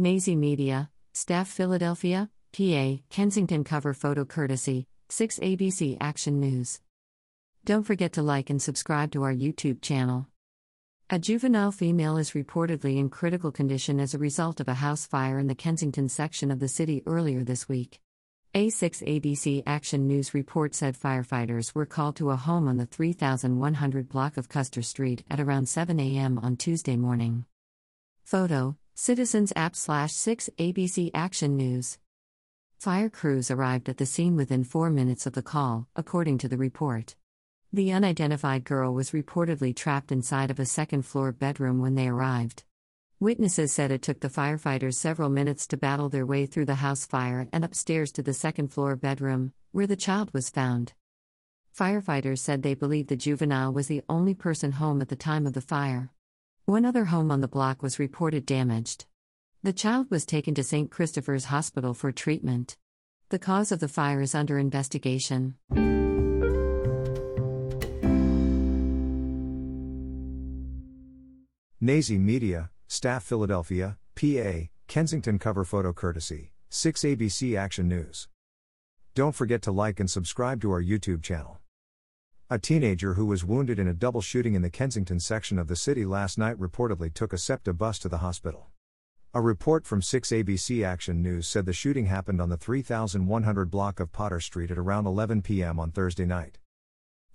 Nazy Media, Staff Philadelphia, PA, Kensington cover photo courtesy, 6 ABC Action News. Don't forget to like and subscribe to our YouTube channel. A juvenile female is reportedly in critical condition as a result of a house fire in the Kensington section of the city earlier this week. A6 ABC Action News report said firefighters were called to a home on the 3100 block of Custer Street at around 7 a.m. on Tuesday morning. Photo Citizens app slash 6 ABC Action News. Fire crews arrived at the scene within four minutes of the call, according to the report. The unidentified girl was reportedly trapped inside of a second floor bedroom when they arrived. Witnesses said it took the firefighters several minutes to battle their way through the house fire and upstairs to the second floor bedroom, where the child was found. Firefighters said they believed the juvenile was the only person home at the time of the fire. One other home on the block was reported damaged. The child was taken to St. Christopher's Hospital for treatment. The cause of the fire is under investigation. Nazy Media, Staff Philadelphia, PA, Kensington cover photo courtesy, 6 ABC Action News. Don't forget to like and subscribe to our YouTube channel. A teenager who was wounded in a double shooting in the Kensington section of the city last night reportedly took a SEPTA bus to the hospital. A report from 6 ABC Action News said the shooting happened on the 3100 block of Potter Street at around 11 p.m. on Thursday night.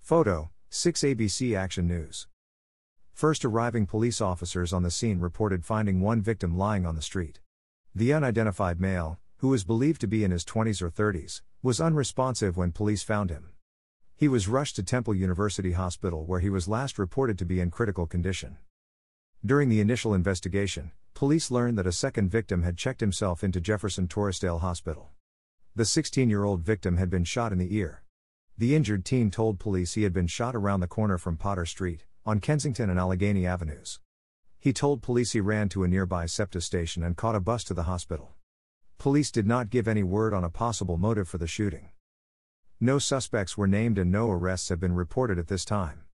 Photo 6 ABC Action News. First arriving police officers on the scene reported finding one victim lying on the street. The unidentified male, who is believed to be in his 20s or 30s, was unresponsive when police found him. He was rushed to Temple University Hospital where he was last reported to be in critical condition. During the initial investigation, police learned that a second victim had checked himself into Jefferson Torresdale Hospital. The 16 year old victim had been shot in the ear. The injured teen told police he had been shot around the corner from Potter Street, on Kensington and Allegheny Avenues. He told police he ran to a nearby SEPTA station and caught a bus to the hospital. Police did not give any word on a possible motive for the shooting. No suspects were named and no arrests have been reported at this time.